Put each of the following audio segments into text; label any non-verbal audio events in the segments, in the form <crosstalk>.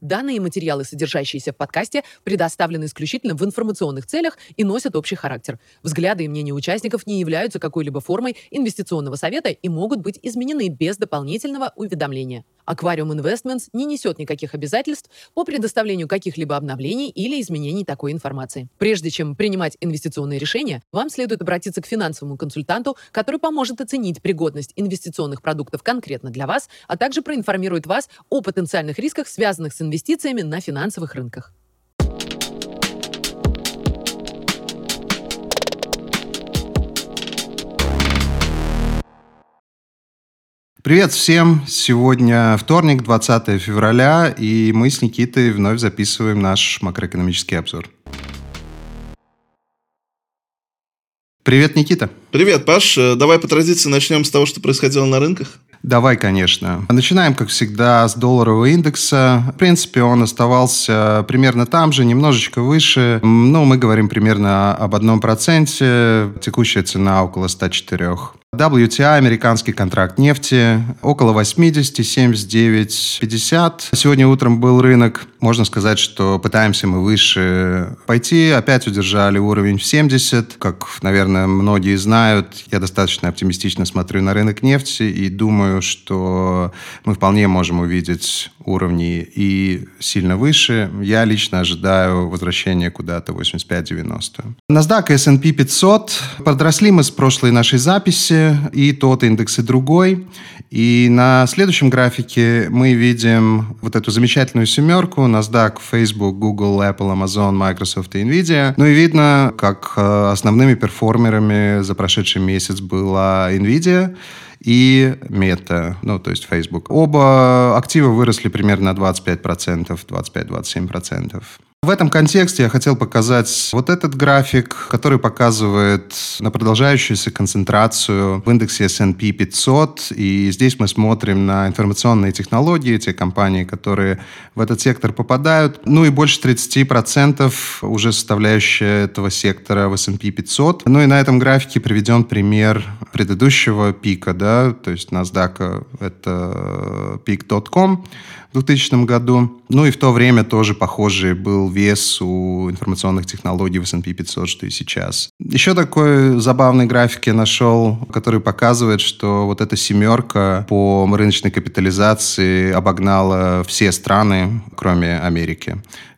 Данные материалы, содержащиеся в подкасте, предоставлены исключительно в информационных целях и носят общий характер. Взгляды и мнения участников не являются какой-либо формой инвестиционного совета и могут быть изменены без дополнительного уведомления. Аквариум Investments не несет никаких обязательств по предоставлению каких-либо обновлений или изменений такой информации. Прежде чем принимать инвестиционные решения, вам следует обратиться к финансовому консультанту, который поможет оценить пригодность инвестиционных продуктов конкретно для вас, а также проинформирует вас о потенциальных рисках, связанных с инвестициями на финансовых рынках. Привет всем! Сегодня вторник, 20 февраля, и мы с Никитой вновь записываем наш макроэкономический обзор. Привет, Никита! Привет, Паш! Давай по традиции начнем с того, что происходило на рынках. Давай, конечно. Начинаем, как всегда, с долларового индекса. В принципе, он оставался примерно там же, немножечко выше. Ну, мы говорим примерно об одном проценте. Текущая цена около 104. WTI, американский контракт нефти, около 80, 79, 50. Сегодня утром был рынок. Можно сказать, что пытаемся мы выше пойти. Опять удержали уровень в 70. Как, наверное, многие знают, я достаточно оптимистично смотрю на рынок нефти и думаю, что мы вполне можем увидеть уровни и сильно выше. Я лично ожидаю возвращения куда-то 85-90. NASDAQ и S&P 500 подросли мы с прошлой нашей записи, и тот индекс, и другой. И на следующем графике мы видим вот эту замечательную семерку NASDAQ, Facebook, Google, Apple, Amazon, Microsoft и Nvidia. Ну и видно, как э, основными перформерами за прошедший месяц была Nvidia и Meta, ну, то есть Facebook. Оба актива выросли примерно на 25%, 25-27%. В этом контексте я хотел показать вот этот график, который показывает на продолжающуюся концентрацию в индексе S&P 500. И здесь мы смотрим на информационные технологии, те компании, которые в этот сектор попадают. Ну и больше 30% уже составляющая этого сектора в S&P 500. Ну и на этом графике приведен пример предыдущего пика, да, то есть NASDAQ это peak.com в 2000 году. Ну и в то время тоже похожий был вес у информационных технологий в S&P 500, что и сейчас. Еще такой забавный график я нашел, который показывает, что вот эта семерка по рыночной капитализации обогнала все страны, кроме Америки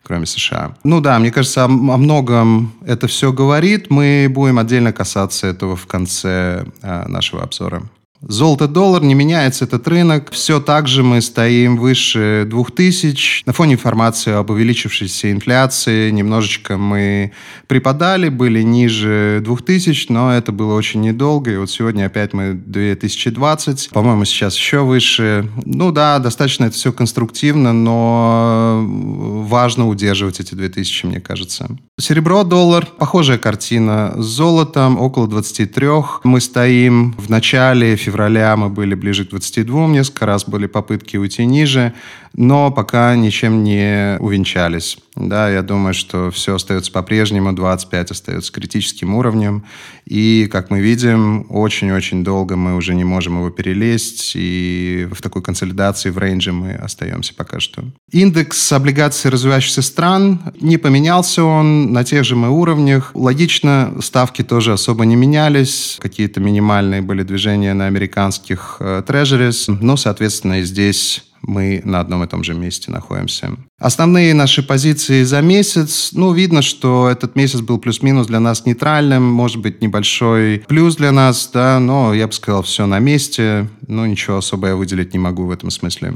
кроме США. Ну да, мне кажется, о, многом это все говорит. Мы будем отдельно касаться этого в конце э, нашего обзора. Золото-доллар не меняется этот рынок. Все так же мы стоим выше 2000. На фоне информации об увеличившейся инфляции немножечко мы припадали, были ниже 2000, но это было очень недолго. И вот сегодня опять мы 2020. По-моему, сейчас еще выше. Ну да, достаточно это все конструктивно, но важно удерживать эти 2000, мне кажется. Серебро, доллар. Похожая картина. С золотом около 23. Мы стоим в начале февраля мы были ближе к 22, несколько раз были попытки уйти ниже, но пока ничем не увенчались. Да, я думаю, что все остается по-прежнему, 25 остается критическим уровнем, и, как мы видим, очень-очень долго мы уже не можем его перелезть, и в такой консолидации в рейнже мы остаемся пока что. Индекс облигаций развивающихся стран не поменялся он на тех же мы уровнях. Логично, ставки тоже особо не менялись, какие-то минимальные были движения на американских э, treasuries, но, соответственно, и здесь мы на одном и том же месте находимся. Основные наши позиции за месяц. Ну, видно, что этот месяц был плюс-минус для нас нейтральным. Может быть, небольшой плюс для нас, да, но я бы сказал, все на месте. Ну, ничего особо я выделить не могу в этом смысле.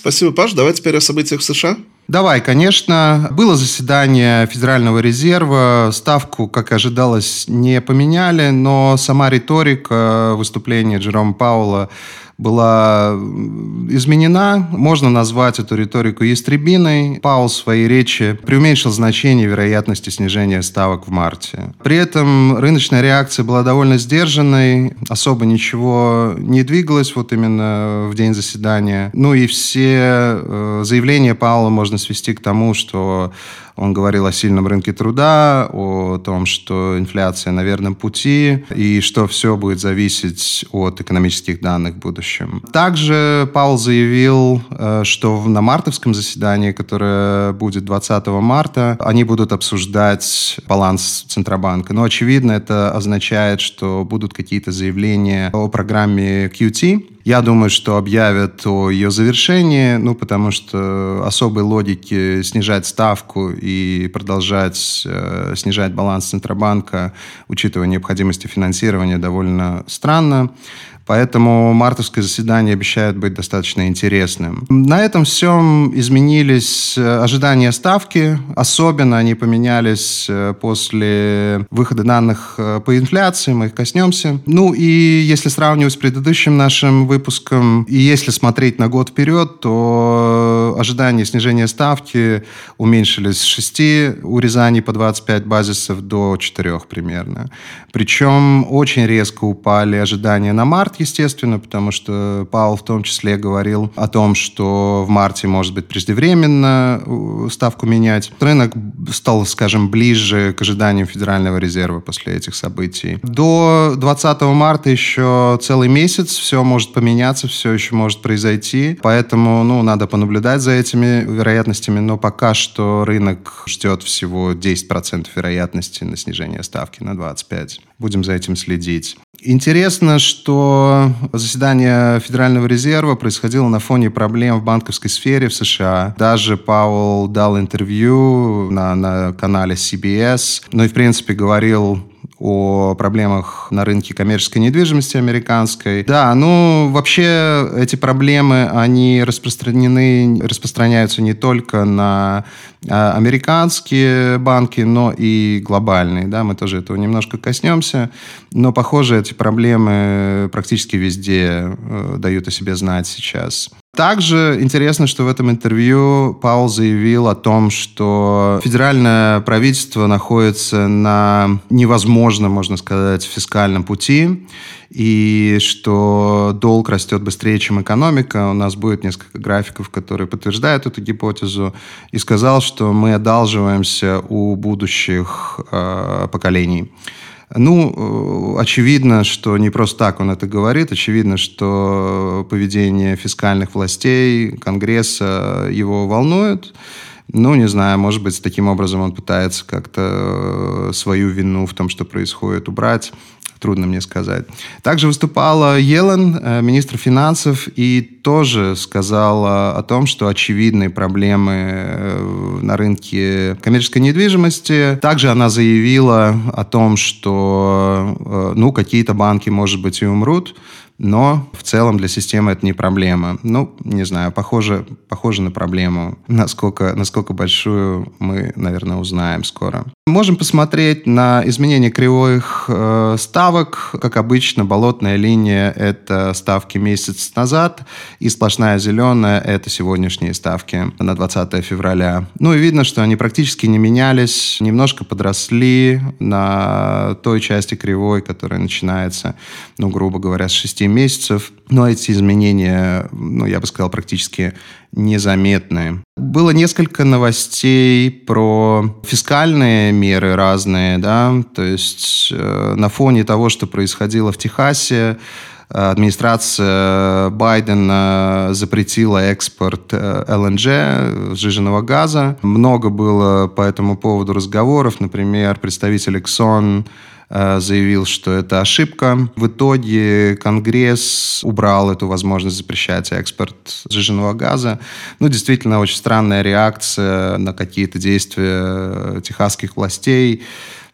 Спасибо, Паш. Давай теперь о событиях в США. Давай, конечно. Было заседание Федерального резерва. Ставку, как ожидалось, не поменяли, но сама риторика выступления Джерома Паула была изменена. Можно назвать эту риторику истребиной. Паул в своей речи преуменьшил значение вероятности снижения ставок в марте. При этом рыночная реакция была довольно сдержанной. Особо ничего не двигалось вот именно в день заседания. Ну и все э, заявления Паула можно свести к тому, что Он говорил о сильном рынке труда, о том, что инфляция на верном пути и что все будет зависеть от экономических данных в будущем. Также Паул заявил, э, что на мартовском заседании, которое будет 20 марта, они будут обсуждать баланс Центробанка. Но, очевидно, это означает, что будут какие-то заявления о программе QT, я думаю, что объявят о ее завершении, ну, потому что особой логики снижать ставку и продолжать э, снижать баланс Центробанка, учитывая необходимости финансирования, довольно странно. Поэтому мартовское заседание обещает быть достаточно интересным. На этом всем изменились э, ожидания ставки. Особенно они поменялись э, после выхода данных э, по инфляции. Мы их коснемся. Ну и если сравнивать с предыдущим нашим выпуском, и если смотреть на год вперед, то ожидания снижения ставки уменьшились с 6 урезаний по 25 базисов до 4 примерно. Причем очень резко упали ожидания на март, естественно, потому что Паул в том числе говорил о том, что в марте может быть преждевременно э, ставку менять. Рынок стал, скажем, ближе к ожиданиям Федерального резерва после этих событий. До 20 марта еще целый месяц, все может поменяться, все еще может произойти, поэтому, ну, надо понаблюдать за этими вероятностями, но пока что рынок ждет всего 10% вероятности на снижение ставки на 25. Будем за этим следить. Интересно, что заседание Федерального резерва происходило на фоне проблем в банковской сфере в США. Даже Пауэлл дал интервью на, на канале CBS, ну и, в принципе, говорил о проблемах на рынке коммерческой недвижимости американской. Да, ну, вообще эти проблемы, они распространены, распространяются не только на а, американские банки, но и глобальные, да, мы тоже этого немножко коснемся, но, похоже, эти проблемы практически везде э, дают о себе знать сейчас. Также интересно, что в этом интервью Паул заявил о том, что федеральное правительство находится на невозможном, можно сказать, фискальном пути, и что долг растет быстрее, чем экономика. У нас будет несколько графиков, которые подтверждают эту гипотезу. И сказал, что мы одалживаемся у будущих э, поколений. Ну, э, очевидно, что не просто так он это говорит. Очевидно, что поведение фискальных властей, Конгресса его волнует. Ну, не знаю, может быть, таким образом он пытается как-то э, свою вину в том, что происходит, убрать трудно мне сказать. Также выступала Елен, э, министр финансов, и тоже сказала о том, что очевидные проблемы э, на рынке коммерческой недвижимости. Также она заявила о том, что э, ну, какие-то банки, может быть, и умрут, но в целом для системы это не проблема. Ну, не знаю, похоже, похоже на проблему. Насколько, насколько большую мы, наверное, узнаем скоро. Можем посмотреть на изменение кривых э, ставок. Как обычно, болотная линия – это ставки месяц назад, и сплошная зеленая – это сегодняшние ставки на 20 февраля. Ну и видно, что они практически не менялись, немножко подросли на той части кривой, которая начинается, ну, грубо говоря, с 6 месяцев. Но эти изменения, ну, я бы сказал, практически незаметные. Было несколько новостей про фискальные меры разные, да, то есть э, на фоне того, что происходило в Техасе, администрация Байдена запретила экспорт э, ЛНЖ, сжиженного газа. Много было по этому поводу разговоров. Например, представитель Exxon заявил, что это ошибка. В итоге Конгресс убрал эту возможность запрещать экспорт сжиженного газа. Ну, действительно, очень странная реакция на какие-то действия техасских властей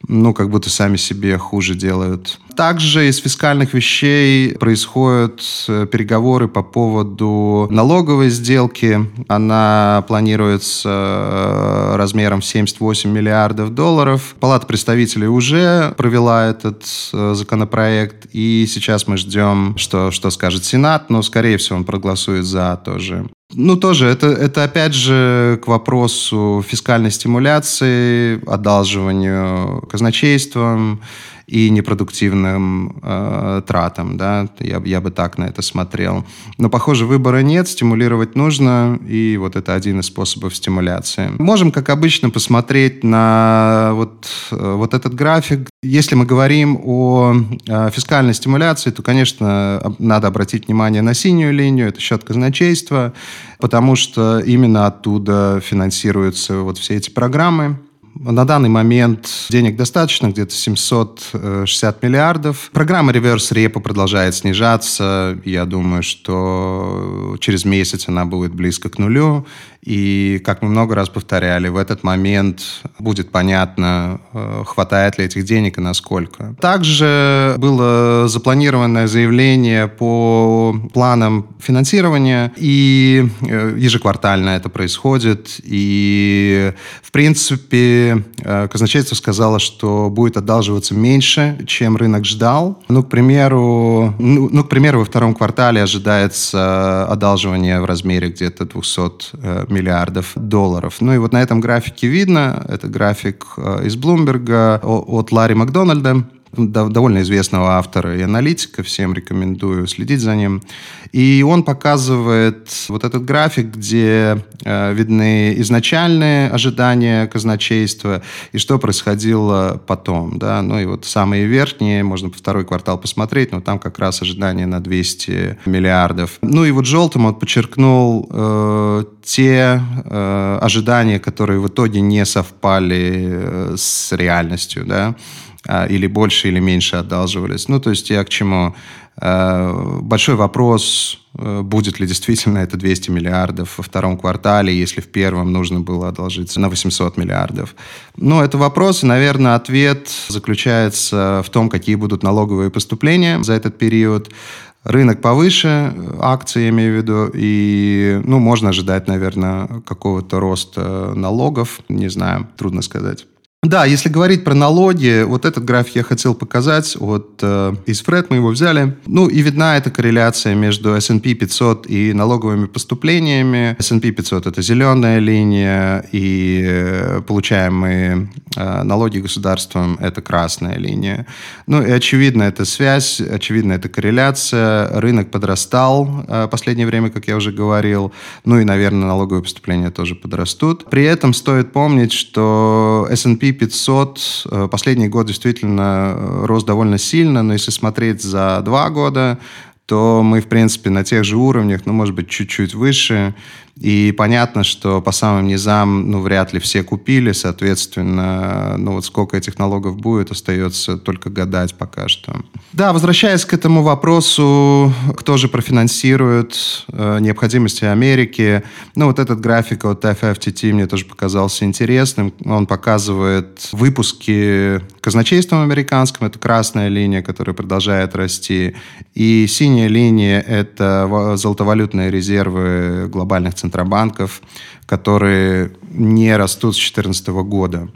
ну, как будто сами себе хуже делают. Также из фискальных вещей происходят э, переговоры по поводу налоговой сделки. Она планируется э, размером в 78 миллиардов долларов. Палата представителей уже провела этот э, законопроект, и сейчас мы ждем, что, что скажет Сенат, но, скорее всего, он проголосует за тоже. Ну, тоже, это, это опять же к вопросу фискальной стимуляции, одалживанию казначейством и непродуктивным э, тратам. Да? Я, я бы так на это смотрел. Но, похоже, выбора нет, стимулировать нужно, и вот это один из способов стимуляции. Можем, как обычно, посмотреть на вот, э, вот этот график. Если мы говорим о э, фискальной стимуляции, то, конечно, надо обратить внимание на синюю линию, это счет казначейства, потому что именно оттуда финансируются вот все эти программы. На данный момент денег достаточно, где-то 760 миллиардов. Программа реверс репо продолжает снижаться. Я думаю, что через месяц она будет близко к нулю. И, как мы много раз повторяли, в этот момент будет понятно, э, хватает ли этих денег и насколько. Также было запланированное заявление по планам финансирования, и э, ежеквартально это происходит. И, в принципе, э, казначейство сказало, что будет одалживаться меньше, чем рынок ждал. Ну, к примеру, ну, ну к примеру, во втором квартале ожидается одалживание в размере где-то 200 миллиардов долларов. Ну и вот на этом графике видно, это график э, из Блумберга от Ларри Макдональда, довольно известного автора и аналитика, всем рекомендую следить за ним. И он показывает вот этот график, где э, видны изначальные ожидания казначейства и что происходило потом. Да? Ну и вот самые верхние, можно второй квартал посмотреть, но там как раз ожидания на 200 миллиардов. Ну и вот желтым он подчеркнул э, те э, ожидания, которые в итоге не совпали э, с реальностью. Да? А, или больше, или меньше одалживались. Ну, то есть я к чему? А, большой вопрос, э, будет ли действительно это 200 миллиардов во втором квартале, если в первом нужно было одолжиться на 800 миллиардов. Ну, это вопрос, и, наверное, ответ заключается в том, какие будут налоговые поступления за этот период. Рынок повыше, акции я имею в виду, и, ну, можно ожидать, наверное, какого-то роста налогов, не знаю, трудно сказать. Да, если говорить про налоги, вот этот график я хотел показать. Вот э, из Фред мы его взяли. Ну и видна эта корреляция между S&P 500 и налоговыми поступлениями. S&P 500 это зеленая линия, и э, получаемые э, налоги государством это красная линия. Ну и очевидно эта связь, очевидно эта корреляция. Рынок подрастал э, последнее время, как я уже говорил. Ну и, наверное, налоговые поступления тоже подрастут. При этом стоит помнить, что S&P 500 э, последний год действительно э, рос довольно сильно, но если смотреть за два года, то мы, в принципе, на тех же уровнях, ну, может быть, чуть-чуть выше. И понятно, что по самым низам, ну, вряд ли все купили, соответственно, ну, вот сколько этих налогов будет, остается только гадать пока что. Да, возвращаясь к этому вопросу, кто же профинансирует э, необходимости Америки, ну, вот этот график от FFTT мне тоже показался интересным. Он показывает выпуски казначейством американским, это красная линия, которая продолжает расти, и синяя линия — это золотовалютные резервы глобальных центров центробанков, которые не растут с 2014 года.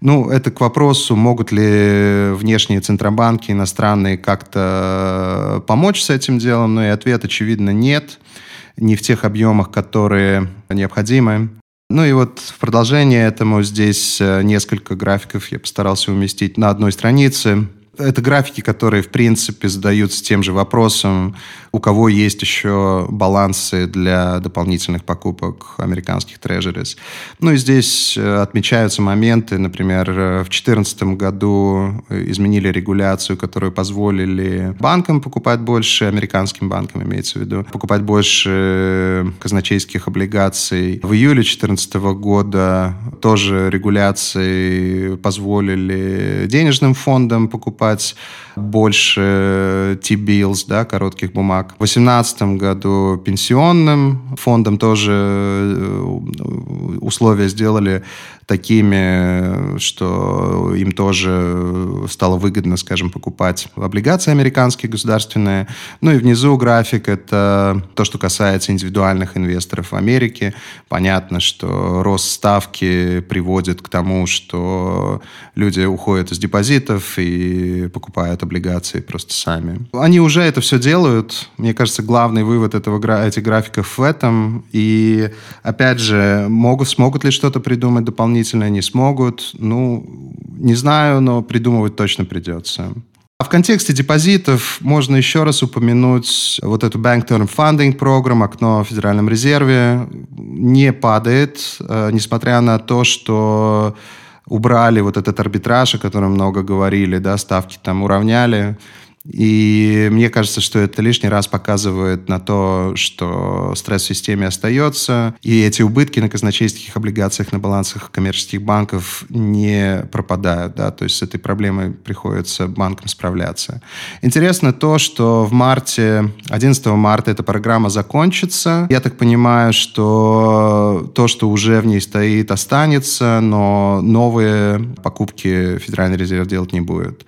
Ну, это к вопросу, могут ли внешние центробанки иностранные как-то помочь с этим делом, но и ответ, очевидно, нет. Не в тех объемах, которые необходимы. Ну и вот в продолжение этому здесь э, несколько графиков я постарался уместить на одной странице. Это графики, которые, в принципе, задаются тем же вопросом, у кого есть еще балансы для дополнительных покупок американских трежерис. Ну и здесь э, отмечаются моменты, например, э, в 2014 году изменили регуляцию, которую позволили банкам покупать больше, американским банкам имеется в виду, покупать больше казначейских облигаций. В июле 2014 года тоже регуляции позволили денежным фондам покупать покупать больше T-bills, да, коротких бумаг. В 2018 году пенсионным фондам тоже э, условия сделали такими, что им тоже стало выгодно, скажем, покупать облигации американские государственные. Ну и внизу график – это то, что касается индивидуальных инвесторов в Америке. Понятно, что рост ставки приводит к тому, что люди уходят из депозитов и покупают облигации просто сами. Они уже это все делают. Мне кажется, главный вывод этого, этих графиков в этом. И, опять же, могут, смогут ли что-то придумать дополнительно дополнительное не смогут. Ну, не знаю, но придумывать точно придется. А в контексте депозитов можно еще раз упомянуть вот эту Bank Term Funding программу, окно в Федеральном резерве, не падает, э, несмотря на то, что убрали вот этот арбитраж, о котором много говорили, да, ставки там уравняли. И мне кажется, что это лишний раз показывает на то, что стресс в системе остается, и эти убытки на казначейских облигациях на балансах коммерческих банков не пропадают. Да? То есть с этой проблемой приходится банкам справляться. Интересно то, что в марте, 11 марта эта программа закончится. Я так понимаю, что то, что уже в ней стоит, останется, но новые покупки Федеральный резерв делать не будет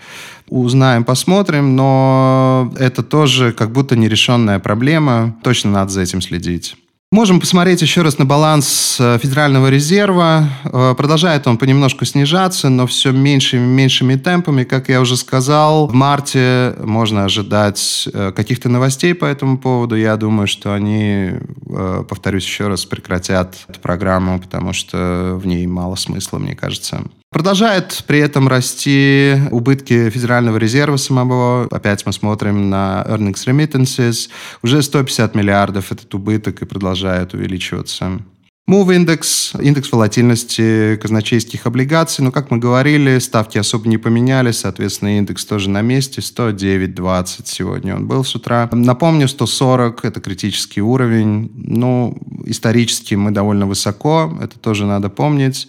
узнаем, посмотрим, но это тоже как будто нерешенная проблема. Точно надо за этим следить. Можем посмотреть еще раз на баланс э, Федерального резерва. Э, продолжает он понемножку снижаться, но все меньшими и меньшими темпами. Как я уже сказал, в марте можно ожидать э, каких-то новостей по этому поводу. Я думаю, что они, повторюсь еще раз, прекратят эту программу, потому что в ней мало смысла, мне кажется. Продолжает при этом расти убытки Федерального резерва самого. Опять мы смотрим на earnings remittances. Уже 150 миллиардов этот убыток и продолжает увеличиваться. Move индекс, индекс волатильности казначейских облигаций. Но, как мы говорили, ставки особо не поменялись, соответственно, индекс тоже на месте. 109.20 сегодня он был с утра. Напомню, 140 – это критический уровень. Ну, исторически мы довольно высоко, это тоже надо помнить.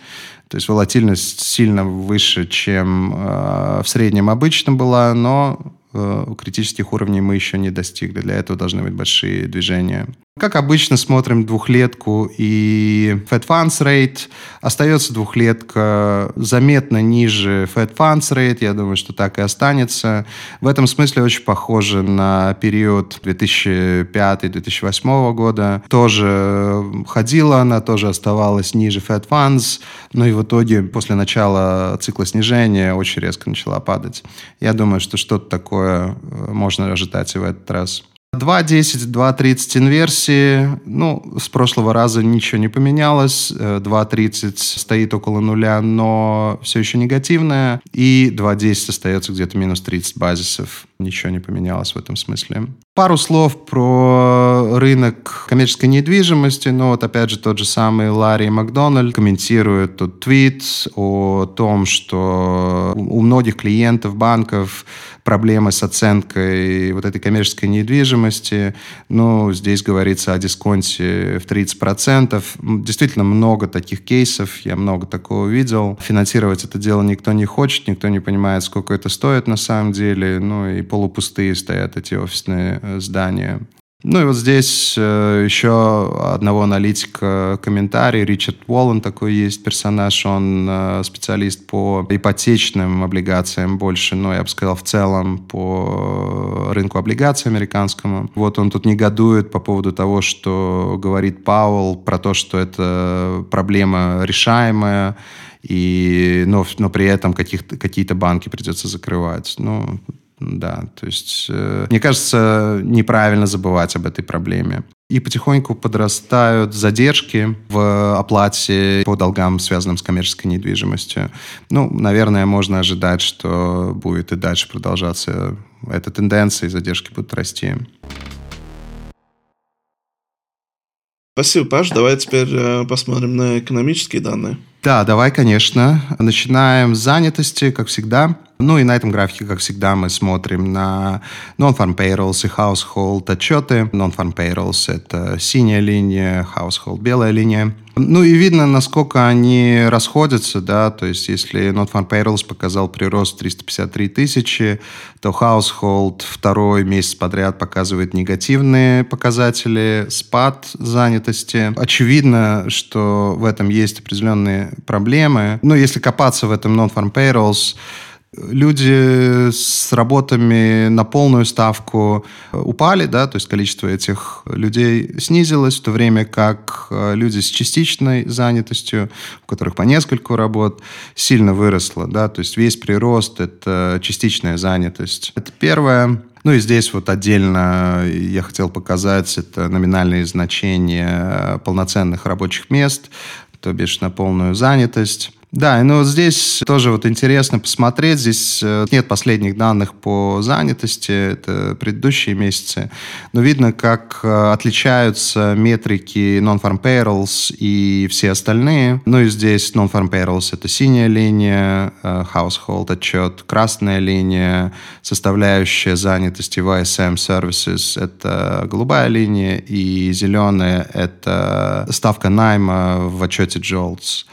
То есть волатильность сильно выше, чем э, в среднем обычно была, но э, критических уровней мы еще не достигли. Для этого должны быть большие движения. Как обычно, смотрим двухлетку и Fed Funds Rate. Остается двухлетка заметно ниже Fed Funds Rate. Я думаю, что так и останется. В этом смысле очень похоже на период 2005-2008 года. Тоже ходила она, тоже оставалась ниже Fed Funds. Но и в итоге после начала цикла снижения очень резко начала падать. Я думаю, что что-то такое э, можно ожидать и в этот раз. 2.10, 2.30 инверсии. Ну, с прошлого раза ничего не поменялось. 2.30 э, стоит около нуля, но все еще негативная. И 2.10 остается где-то минус 30 базисов. Ничего не поменялось в этом смысле. Пару слов про рынок коммерческой недвижимости. Ну, вот опять же тот же самый Ларри Макдональд комментирует тут твит о том, что у многих клиентов банков проблемы с оценкой вот этой коммерческой недвижимости. Ну, здесь говорится о дисконте в 30%. Действительно много таких кейсов, я много такого видел. Финансировать это дело никто не хочет, никто не понимает, сколько это стоит на самом деле. Ну, и полупустые стоят эти офисные э, здания. Ну и вот здесь э, еще одного аналитика комментарий. Ричард Уоллен такой есть персонаж. Он э, специалист по ипотечным облигациям больше, но я бы сказал в целом по рынку облигаций американскому. Вот он тут негодует по поводу того, что говорит Пауэлл про то, что это проблема решаемая, и, но, но при этом какие-то банки придется закрывать. Ну, да, то есть, э, мне кажется, неправильно забывать об этой проблеме. И потихоньку подрастают задержки в оплате по долгам, связанным с коммерческой недвижимостью. Ну, наверное, можно ожидать, что будет и дальше продолжаться эта тенденция, и задержки будут расти. Спасибо, Паш. Давай теперь э, посмотрим на экономические данные. Да, давай, конечно. Начинаем с занятости, как всегда. Ну и на этом графике, как всегда, мы смотрим на non-farm payrolls и household отчеты. Non-farm payrolls — это синяя линия, household — белая линия. Ну и видно, насколько они расходятся, да, то есть если non-farm payrolls показал прирост 353 тысячи, то household второй месяц подряд показывает негативные показатели, спад занятости. Очевидно, что в этом есть определенные проблемы. Но если копаться в этом non-farm payrolls, люди с работами на полную ставку упали, да, то есть количество этих людей снизилось, в то время как э, люди с частичной занятостью, у которых по нескольку работ, сильно выросло, да, то есть весь прирост – это частичная занятость. Это первое. Ну и здесь вот отдельно я хотел показать это номинальные значения полноценных рабочих мест то бишь на полную занятость. Да, ну здесь тоже вот интересно посмотреть. Здесь э, нет последних данных по занятости, это предыдущие месяцы. Но видно, как э, отличаются метрики non-farm payrolls и все остальные. Ну и здесь non-farm payrolls — это синяя линия, э, household отчет, красная линия, составляющая занятости в ISM services — это голубая линия, и зеленая — это ставка найма в отчете JOLTS.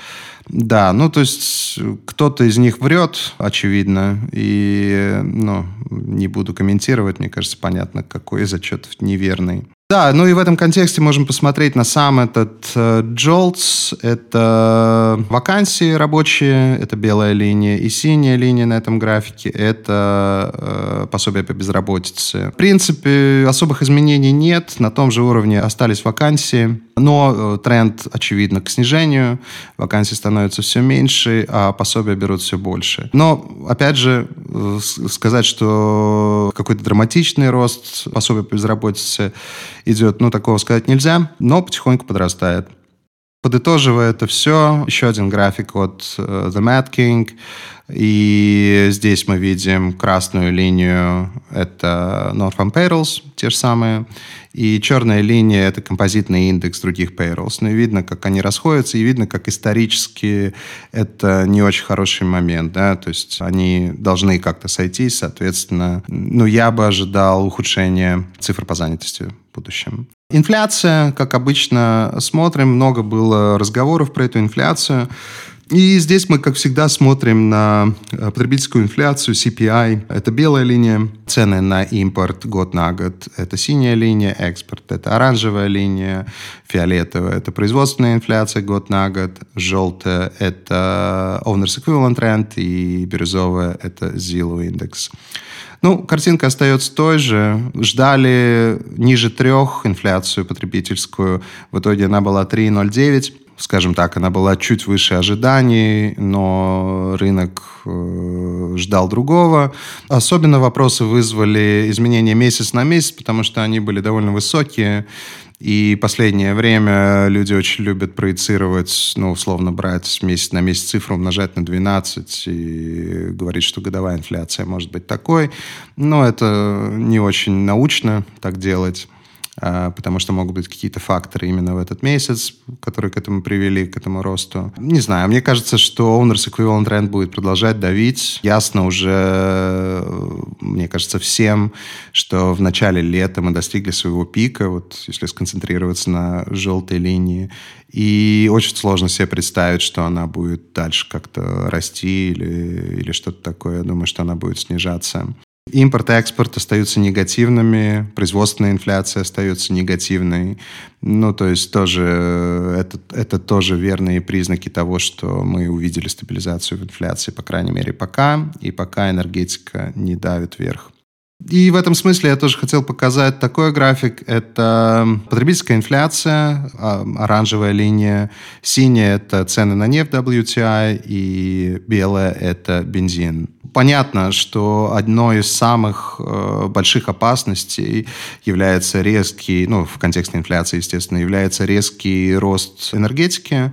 Да, ну то есть кто-то из них врет, очевидно, и ну, не буду комментировать, мне кажется, понятно, какой из отчетов неверный. Да, ну и в этом контексте можем посмотреть на сам этот э. Это вакансии рабочие, это белая линия, и синяя линия на этом графике – это э, пособие по безработице. В принципе, особых изменений нет, на том же уровне остались вакансии, но э, тренд, очевидно, к снижению. Вакансий становится все меньше, а пособия берут все больше. Но, опять же, э, сказать, что какой-то драматичный рост пособия по безработице идет, ну, такого сказать нельзя, но потихоньку подрастает. Подытоживая это все, еще один график от uh, The Mad King. И здесь мы видим красную линию, это Northern Payrolls, те же самые. И черная линия — это композитный индекс других payrolls. Ну и видно, как они расходятся, и видно, как исторически это не очень хороший момент. Да? То есть они должны как-то сойтись, соответственно. Ну, я бы ожидал ухудшения цифр по занятости в будущем. Инфляция, как обычно, смотрим. Много было разговоров про эту инфляцию. И здесь мы, как всегда, смотрим на э, потребительскую инфляцию, CPI. Это белая линия. Цены на импорт год на год. Это синяя линия. Экспорт. Это оранжевая линия. Фиолетовая. Это производственная инфляция год на год. Желтая. Это Owners Equivalent Rent. И бирюзовая. Это Zillow Index. Ну, картинка остается той же. Ждали ниже трех инфляцию потребительскую. В итоге она была 3,09 скажем так, она была чуть выше ожиданий, но рынок э, ждал другого. Особенно вопросы вызвали изменения месяц на месяц, потому что они были довольно высокие. И последнее время люди очень любят проецировать, ну, условно брать месяц на месяц цифру, умножать на 12 и говорить, что годовая инфляция может быть такой. Но это не очень научно так делать. А, потому что могут быть какие-то факторы именно в этот месяц, которые к этому привели, к этому росту. Не знаю, мне кажется, что Owners Equivalent Rent будет продолжать давить. Ясно уже, мне кажется, всем, что в начале лета мы достигли своего пика, вот если сконцентрироваться на желтой линии, и очень сложно себе представить, что она будет дальше как-то расти или, или что-то такое. Я думаю, что она будет снижаться. Импорт и экспорт остаются негативными, производственная инфляция остается негативной. Ну, то есть тоже это, это тоже верные признаки того, что мы увидели стабилизацию в инфляции, по крайней мере, пока, и пока энергетика не давит вверх. И в этом смысле я тоже хотел показать такой график. Это потребительская инфляция, а, оранжевая линия, синяя – это цены на нефть WTI, и белая – это бензин. Понятно, что одной из самых э, больших опасностей является резкий, ну, в контексте инфляции, естественно, является резкий рост энергетики.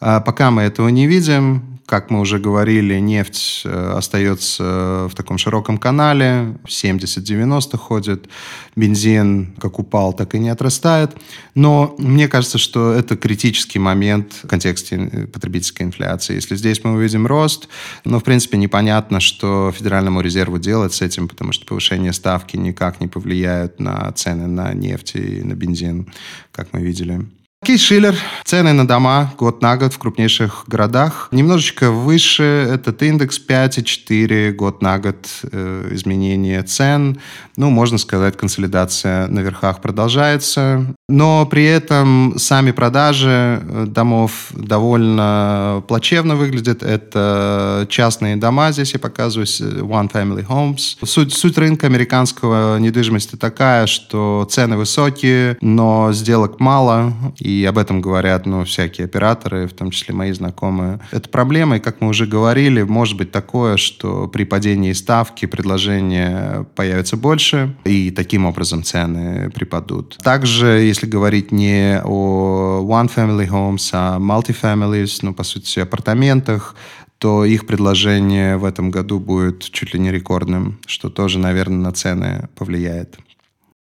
А пока мы этого не видим, как мы уже говорили, нефть э, остается в таком широком канале, 70-90 ходит, бензин как упал, так и не отрастает. Но мне кажется, что это критический момент в контексте э, потребительской инфляции. Если здесь мы увидим рост, но, в принципе, непонятно, что Федеральному резерву делать с этим, потому что повышение ставки никак не повлияет на цены на нефть и на бензин, как мы видели. Кейс Шиллер. Цены на дома год на год в крупнейших городах. Немножечко выше этот индекс 5,4 год на год э, изменение цен. Ну, можно сказать, консолидация на верхах продолжается. Но при этом сами продажи э, домов довольно плачевно выглядят. Это частные дома, здесь я показываю, One Family Homes. Суть, суть рынка американского недвижимости такая, что цены высокие, но сделок мало, и и об этом говорят ну, всякие операторы, в том числе мои знакомые. Это проблема, и, как мы уже говорили, может быть такое, что при падении ставки предложения появится больше, и таким образом цены припадут. Также, если говорить не о one-family homes, а multi-families, ну, по сути, апартаментах, то их предложение в этом году будет чуть ли не рекордным, что тоже, наверное, на цены повлияет.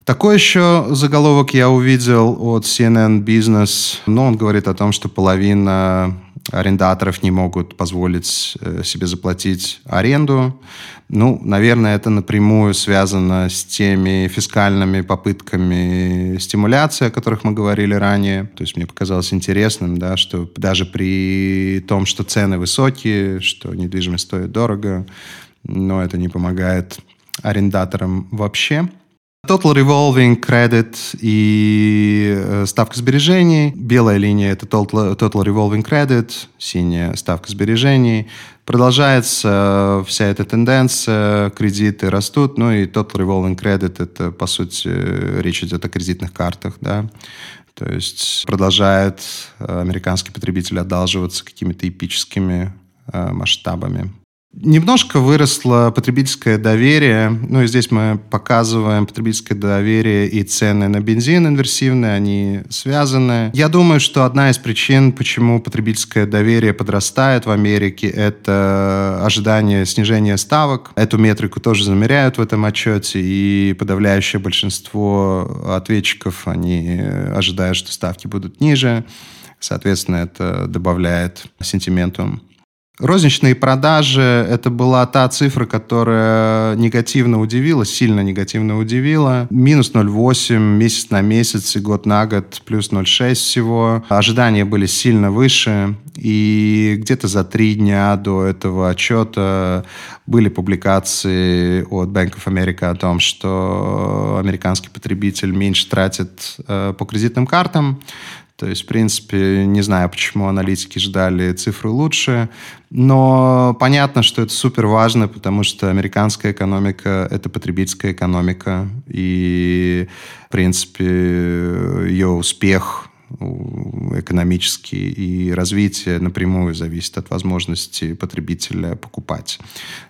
Такой еще заголовок я увидел от CNN Business. Ну, он говорит о том, что половина арендаторов не могут позволить э, себе заплатить аренду. Ну, наверное, это напрямую связано с теми фискальными попытками стимуляции, о которых мы говорили ранее. То есть мне показалось интересным, да, что даже при том, что цены высокие, что недвижимость стоит дорого, но это не помогает арендаторам вообще. Total Revolving Credit и э, ставка сбережений. Белая линия – это Total, Revolving Credit, синяя – ставка сбережений. Продолжается вся эта тенденция, кредиты растут, ну и Total Revolving Credit – это, по сути, речь идет о кредитных картах, да. То есть продолжает э, американский потребитель одалживаться какими-то эпическими э, масштабами. Немножко выросло потребительское доверие. Ну и здесь мы показываем потребительское доверие и цены на бензин инверсивные, они связаны. Я думаю, что одна из причин, почему потребительское доверие подрастает в Америке, это ожидание снижения ставок. Эту метрику тоже замеряют в этом отчете, и подавляющее большинство ответчиков, они ожидают, что ставки будут ниже. Соответственно, это добавляет сентименту Розничные продажи – это была та цифра, которая негативно удивила, сильно негативно удивила. Минус 0,8 месяц на месяц и год на год, плюс 0,6 всего. Ожидания были сильно выше. И где-то за три дня до этого отчета были публикации от Bank of America о том, что американский потребитель меньше тратит э, по кредитным картам. То есть, в принципе, не знаю, почему аналитики ждали цифры лучше, но понятно, что это супер важно, потому что американская экономика — это потребительская экономика, и, в принципе, ее успех экономический и развитие напрямую зависит от возможности потребителя покупать.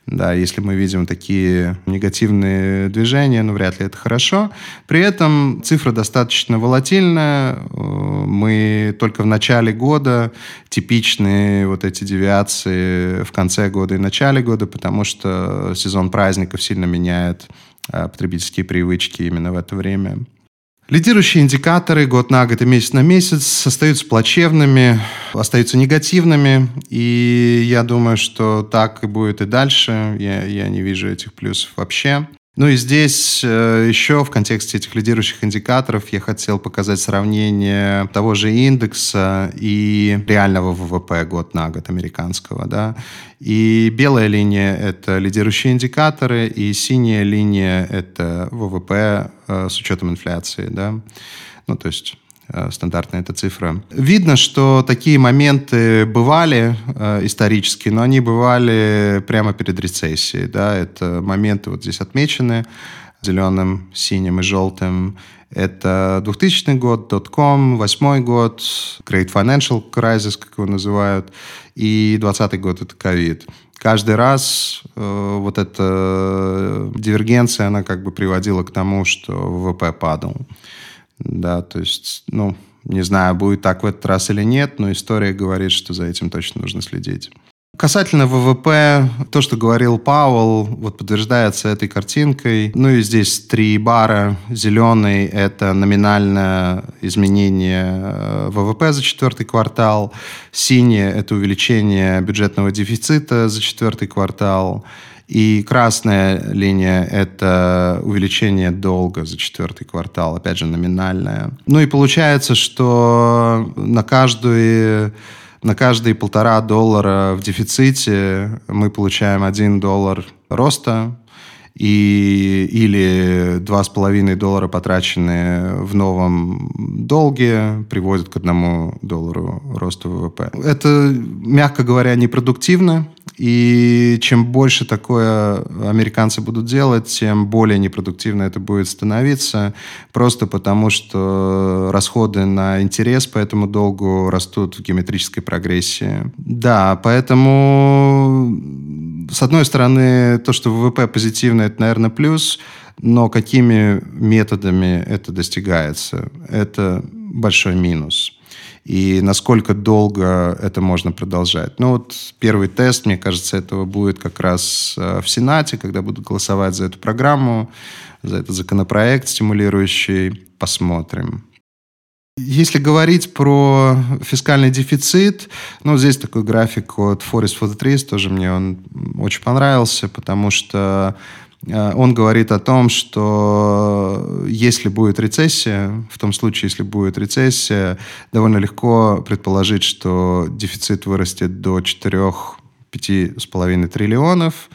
Да, если мы видим такие негативные движения, ну, вряд ли это хорошо. При этом цифра достаточно волатильная. Мы только в начале года типичные вот эти девиации в конце года и начале года, потому что сезон праздников сильно меняет а, потребительские привычки именно в это время. Лидирующие индикаторы год на год и месяц на месяц остаются плачевными, остаются негативными, и я думаю, что так и будет и дальше. Я, я не вижу этих плюсов вообще. Ну и здесь э, еще в контексте этих лидирующих индикаторов я хотел показать сравнение того же индекса и реального ВВП год на год американского. Да? И белая линия — это лидирующие индикаторы, и синяя линия — это ВВП э, с учетом инфляции. Да? Ну, то есть стандартная эта цифра. Видно, что такие моменты бывали э, исторически, но они бывали прямо перед рецессией. Да? Это моменты вот здесь отмечены зеленым, синим и желтым. Это 2000 год, .com, 2008 год, Great Financial Crisis, как его называют, и 2020 год — это ковид. Каждый раз э, вот эта дивергенция, она как бы приводила к тому, что ВВП падал. Да, то есть, ну, не знаю, будет так в этот раз или нет, но история говорит, что за этим точно нужно следить. Касательно ВВП, то, что говорил Пауэлл, вот подтверждается этой картинкой. Ну и здесь три бара. Зеленый – это номинальное изменение э, ВВП за четвертый квартал. Синий – это увеличение бюджетного дефицита за четвертый квартал. И красная линия – это увеличение долга за четвертый квартал, опять же, номинальное. Ну и получается, что на каждую на каждые полтора доллара в дефиците мы получаем один доллар роста, и, или 2,5 доллара, потраченные в новом долге, приводят к одному доллару роста ВВП. Это, мягко говоря, непродуктивно, и чем больше такое американцы будут делать, тем более непродуктивно это будет становиться, просто потому что расходы на интерес по этому долгу растут в геометрической прогрессии. Да, поэтому, с одной стороны, то, что ВВП позитивно, это, наверное, плюс, но какими методами это достигается, это большой минус. И насколько долго это можно продолжать. Ну вот первый тест, мне кажется, этого будет как раз э, в Сенате, когда будут голосовать за эту программу, за этот законопроект стимулирующий. Посмотрим. Если говорить про фискальный дефицит, ну, здесь такой график от Forest for the Trees, тоже мне он очень понравился, потому что он говорит о том, что если будет рецессия, в том случае, если будет рецессия, довольно легко предположить, что дефицит вырастет до 4-5,5 триллионов,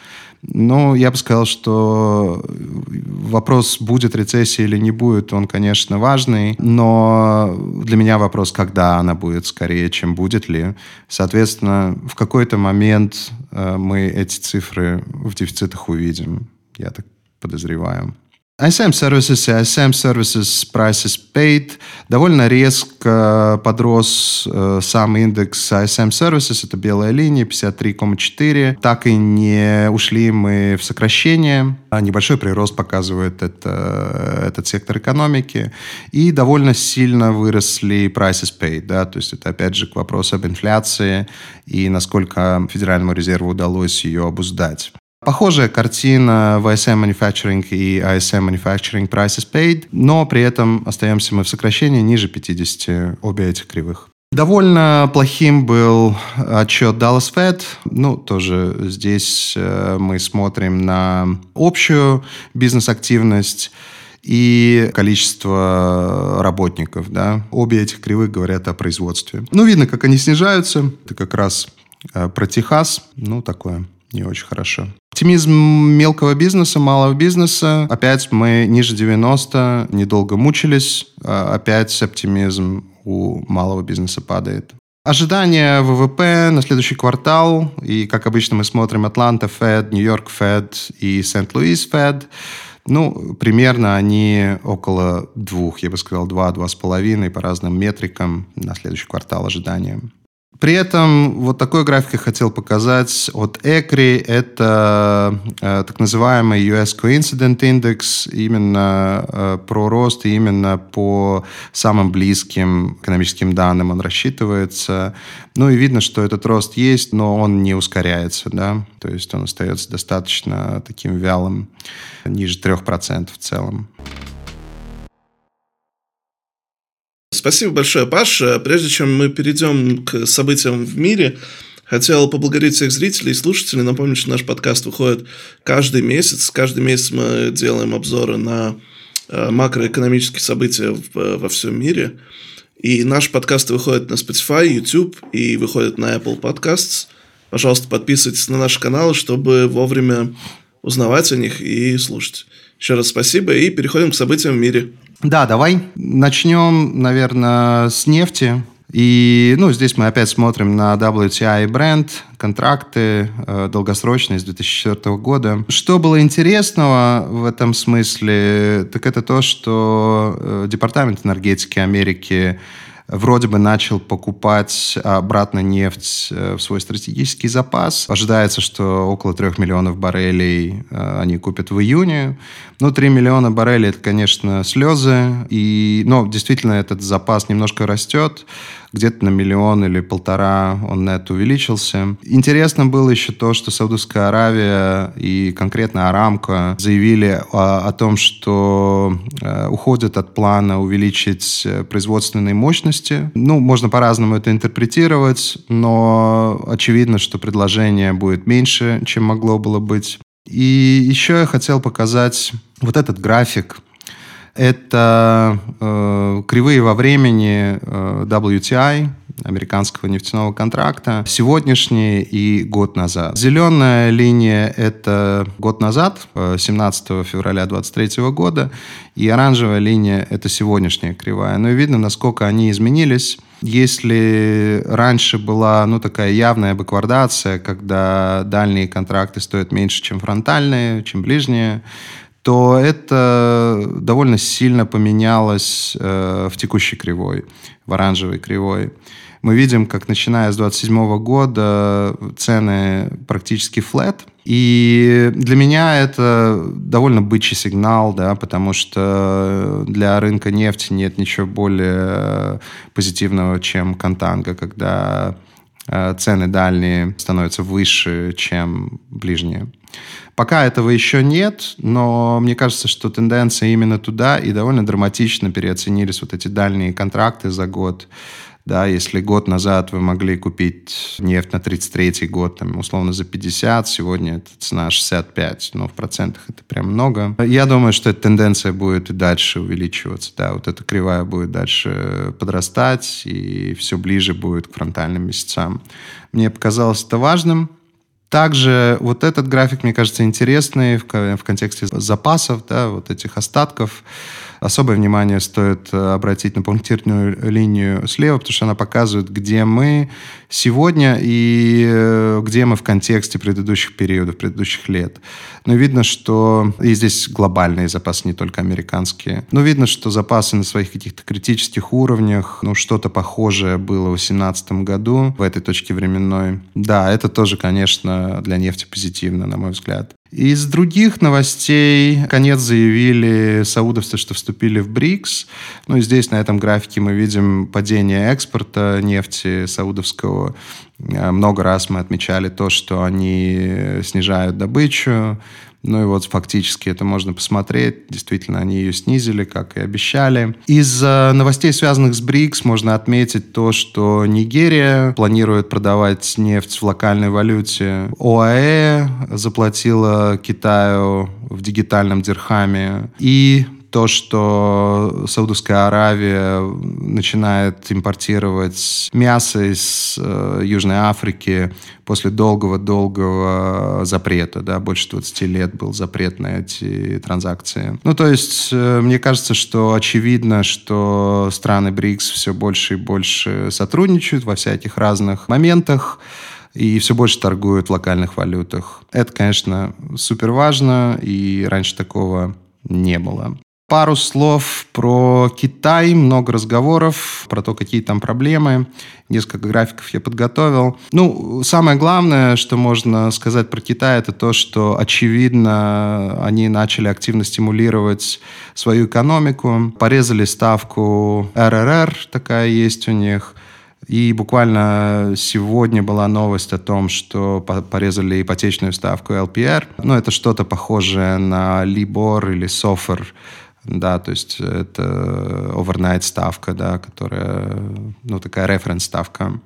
ну, я бы сказал, что вопрос, будет рецессия или не будет, он, конечно, важный, но для меня вопрос, когда она будет скорее, чем будет ли. Soответственно, в какой-то момент э, мы эти цифры в дефицитах увидим, я так подозреваю. ISM Services и ISM Services Prices Paid довольно резко подрос э, сам индекс ISM Services, это белая линия, 53,4. Так и не ушли мы в сокращение. А небольшой прирост показывает это, этот сектор экономики. И довольно сильно выросли prices paid. Да? То есть это опять же к вопросу об инфляции и насколько Федеральному резерву удалось ее обуздать. Похожая картина в ISM Manufacturing и ISM Manufacturing Prices Paid, но при этом остаемся мы в сокращении ниже 50 обе этих кривых. Довольно плохим был отчет Dallas Fed. Ну, тоже здесь э, мы смотрим на общую бизнес-активность и количество работников. Да. Обе этих кривых говорят о производстве. Ну, видно, как они снижаются. Это как раз э, про Техас. Ну, такое не очень хорошо. Оптимизм мелкого бизнеса, малого бизнеса. Опять мы ниже 90, недолго мучились. А опять оптимизм у малого бизнеса падает. Ожидания ВВП на следующий квартал. И, как обычно, мы смотрим Атланта Фед, Нью-Йорк Фед и Сент-Луис Фед. Ну, примерно они около двух, я бы сказал, два-два с половиной по разным метрикам на следующий квартал ожидания. При этом вот такой график я хотел показать от ECRI. Это э, так называемый US Coincident Index, именно э, про рост, именно по самым близким экономическим данным он рассчитывается. Ну и видно, что этот рост есть, но он не ускоряется, да, то есть он остается достаточно таким вялым, ниже 3% в целом. Спасибо большое, Паша. Прежде чем мы перейдем к событиям в мире, хотел поблагодарить всех зрителей и слушателей. Напомню, что наш подкаст выходит каждый месяц. Каждый месяц мы делаем обзоры на э, макроэкономические события во всем мире. И наш подкаст выходит на Spotify, YouTube и выходит на Apple Podcasts. Пожалуйста, подписывайтесь на наш канал, чтобы вовремя узнавать о них и слушать. Еще раз спасибо и переходим к событиям в мире. Да, давай начнем, наверное, с нефти. И, ну, здесь мы опять смотрим на WTI бренд, контракты э, долгосрочные с 2004 года. Что было интересного в этом смысле, так это то, что э, Департамент энергетики Америки вроде бы начал покупать обратно нефть э, в свой стратегический запас. Ожидается, что около 3 миллионов баррелей э, они купят в июне. Ну, 3 миллиона баррелей – это, конечно, слезы. И, но действительно этот запас немножко растет где-то на миллион или полтора он нет увеличился. Интересно было еще то, что Саудовская Аравия и конкретно Арамко заявили о, о том, что э, уходят от плана увеличить э, производственные мощности. Ну, можно по-разному это интерпретировать, но очевидно, что предложение будет меньше, чем могло было быть. И еще я хотел показать вот этот график это э, кривые во времени э, WTI, американского нефтяного контракта, сегодняшний и год назад. Зеленая линия – это год назад, 17 э, февраля 2023 года, и оранжевая линия – это сегодняшняя кривая. Но видно, насколько они изменились. Если раньше была ну, такая явная баквардация, когда дальние контракты стоят меньше, чем фронтальные, чем ближние, то это довольно сильно поменялось э, в текущей кривой, в оранжевой кривой. Мы видим, как начиная с 27 года цены практически флет, И для меня это довольно бычий сигнал, да, потому что для рынка нефти нет ничего более позитивного, чем контанга, когда цены дальние становятся выше, чем ближние. Пока этого еще нет, но мне кажется, что тенденция именно туда, и довольно драматично переоценились вот эти дальние контракты за год. Да, если год назад вы могли купить нефть на 33 год, там, условно, за 50, сегодня это цена 65, но в процентах это прям много. Я думаю, что эта тенденция будет и дальше увеличиваться, да, вот эта кривая будет дальше подрастать, и все ближе будет к фронтальным месяцам. Мне показалось это важным, также вот этот график, мне кажется, интересный в, в контексте запасов, да, вот этих остатков. Особое внимание стоит э, обратить на пунктирную линию слева, потому что она показывает, где мы сегодня и э, где мы в контексте предыдущих периодов, предыдущих лет. Но видно, что... И здесь глобальные запасы, не только американские. Но видно, что запасы на своих каких-то критических уровнях, ну, что-то похожее было в 2018 году в этой точке временной. Да, это тоже, конечно, для нефти позитивно, на мой взгляд. Из других новостей, конец заявили саудовцы, что вступили в БРИКС. Ну и здесь на этом графике мы видим падение экспорта нефти саудовского. Много раз мы отмечали то, что они снижают добычу, ну и вот фактически это можно посмотреть. Действительно, они ее снизили, как и обещали. Из новостей, связанных с БРИКС, можно отметить то, что Нигерия планирует продавать нефть в локальной валюте. ОАЭ заплатила Китаю в дигитальном дирхаме. И то, что Саудовская Аравия начинает импортировать мясо из э, Южной Африки после долгого-долгого запрета, да, больше 20 лет был запрет на эти транзакции. Ну, то есть, э, мне кажется, что очевидно, что страны БРИКС все больше и больше сотрудничают во всяких разных моментах и все больше торгуют в локальных валютах. Это, конечно, супер важно, и раньше такого не было. Пару слов про Китай, много разговоров про то, какие там проблемы. Несколько графиков я подготовил. Ну, самое главное, что можно сказать про Китай, это то, что, очевидно, они начали активно стимулировать свою экономику. Порезали ставку РРР, такая есть у них. И буквально сегодня была новость о том, что порезали ипотечную ставку LPR. Ну, это что-то похожее на Libor или SOFR да, то есть это overnight ставка, да, которая, ну, такая референс ставка.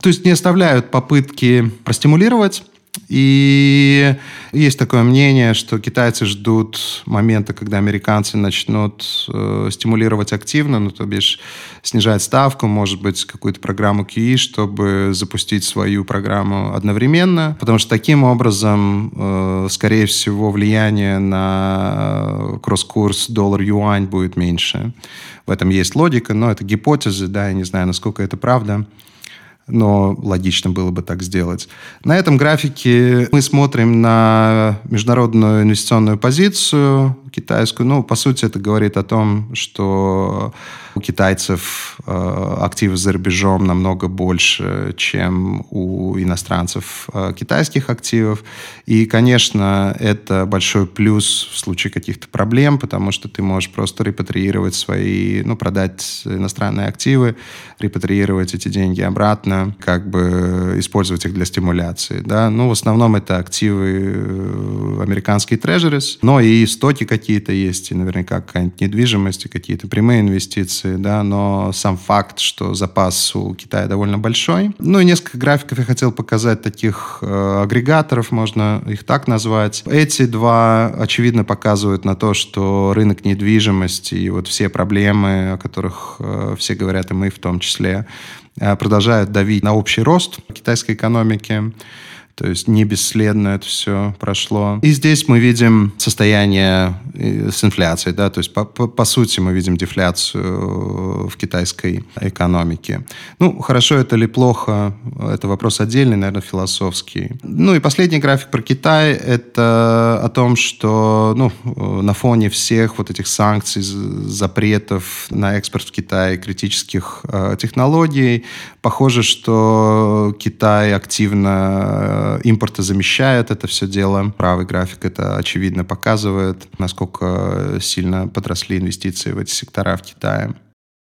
То есть не оставляют попытки простимулировать и есть такое мнение, что китайцы ждут момента, когда американцы начнут э, стимулировать активно, ну, то бишь снижать ставку, может быть, какую-то программу QE, чтобы запустить свою программу одновременно, потому что таким образом, э, скорее всего, влияние на кросс-курс доллар-юань будет меньше. В этом есть логика, но это гипотезы, да, я не знаю, насколько это правда но логично было бы так сделать. На этом графике мы смотрим на международную инвестиционную позицию китайскую. Ну, по сути, это говорит о том, что у китайцев э, активы за рубежом намного больше, чем у иностранцев э, китайских активов. И, конечно, это большой плюс в случае каких-то проблем, потому что ты можешь просто репатриировать свои, ну, продать иностранные активы, репатриировать эти деньги обратно, как бы использовать их для стимуляции. Да? Ну, в основном это активы э, американские трежерис, но и стоки какие-то есть, и наверняка какая-нибудь недвижимость, какие-то прямые инвестиции, да, но сам факт, что запас у Китая довольно большой. Ну и несколько графиков я хотел показать таких э, агрегаторов, можно их так назвать. Эти два, очевидно, показывают на то, что рынок недвижимости и вот все проблемы, о которых э, все говорят, и мы в том числе, э, продолжают давить на общий рост китайской экономики. То есть не бесследно это все прошло. И здесь мы видим состояние э, с инфляцией, да, то есть по, по, по сути мы видим дефляцию в китайской экономике. Ну, хорошо это или плохо, это вопрос отдельный, наверное, философский. Ну и последний график про Китай, это о том, что ну, на фоне всех вот этих санкций, запретов на экспорт в Китай критических э, технологий, похоже, что Китай активно э, импорта замещает это все дело. Правый график это очевидно показывает, насколько сильно подросли инвестиции в эти сектора в Китае.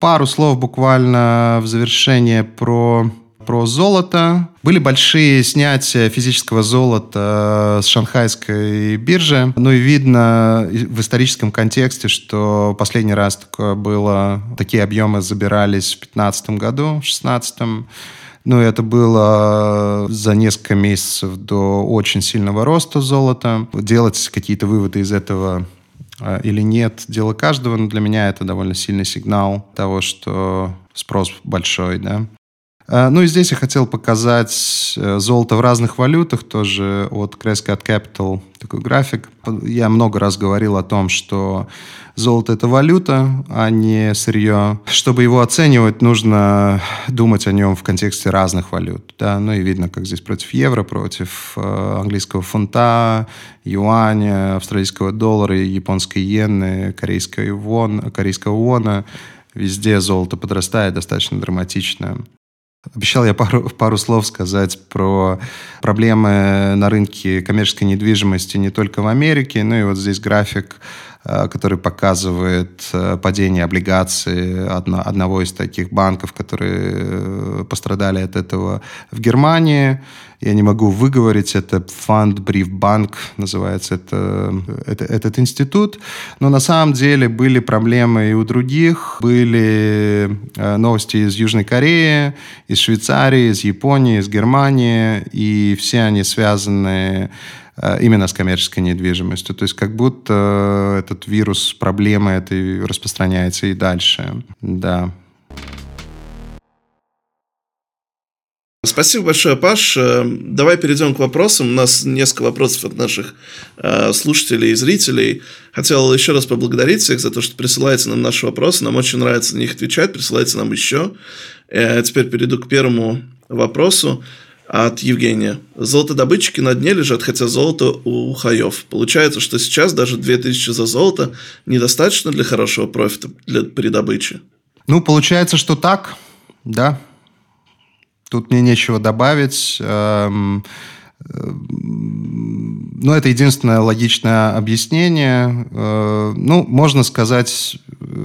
Пару слов буквально в завершение про про золото. Были большие снятия физического золота с шанхайской биржи. Ну и видно в историческом контексте, что последний раз такое было, такие объемы забирались в 2015 году, в 2016 ну, это было за несколько месяцев до очень сильного роста золота. Делать какие-то выводы из этого а, или нет, дело каждого, но для меня это довольно сильный сигнал того, что спрос большой, да. А, ну и здесь я хотел показать э, золото в разных валютах, тоже от Crescat Capital такой график. Я много раз говорил о том, что золото – это валюта, а не сырье. Чтобы его оценивать, нужно думать о нем в контексте разных валют. Да? Ну и видно, как здесь против евро, против э, английского фунта, юаня, австралийского доллара, японской иены, корейской вон, корейского вона. Везде золото подрастает достаточно драматично. Обещал я пару, пару слов сказать про проблемы на рынке коммерческой недвижимости не только в Америке, ну и вот здесь график, который показывает э, падение облигаций одного из таких банков, которые э, пострадали от этого в Германии я не могу выговорить, это фонд Брифбанк, называется это, это, этот институт. Но на самом деле были проблемы и у других. Были э, новости из Южной Кореи, из Швейцарии, из Японии, из Германии, и все они связаны э, именно с коммерческой недвижимостью. То есть как будто этот вирус, проблемы этой распространяется и дальше. Да. Спасибо большое, Паш. Э, давай перейдем к вопросам. У нас несколько вопросов от наших э, слушателей и зрителей. Хотел еще раз поблагодарить всех за то, что присылаете нам наши вопросы. Нам очень нравится на них отвечать. Присылайте нам еще. Э, теперь перейду к первому вопросу от Евгения. Золотодобытчики на дне лежат, хотя золото у хаев. Получается, что сейчас даже 2000 за золото недостаточно для хорошего профита для, при добыче. Ну, получается, что так, да. Тут мне нечего добавить. Эм, эм, ну, это единственное логичное объяснение. Э, ну, можно сказать,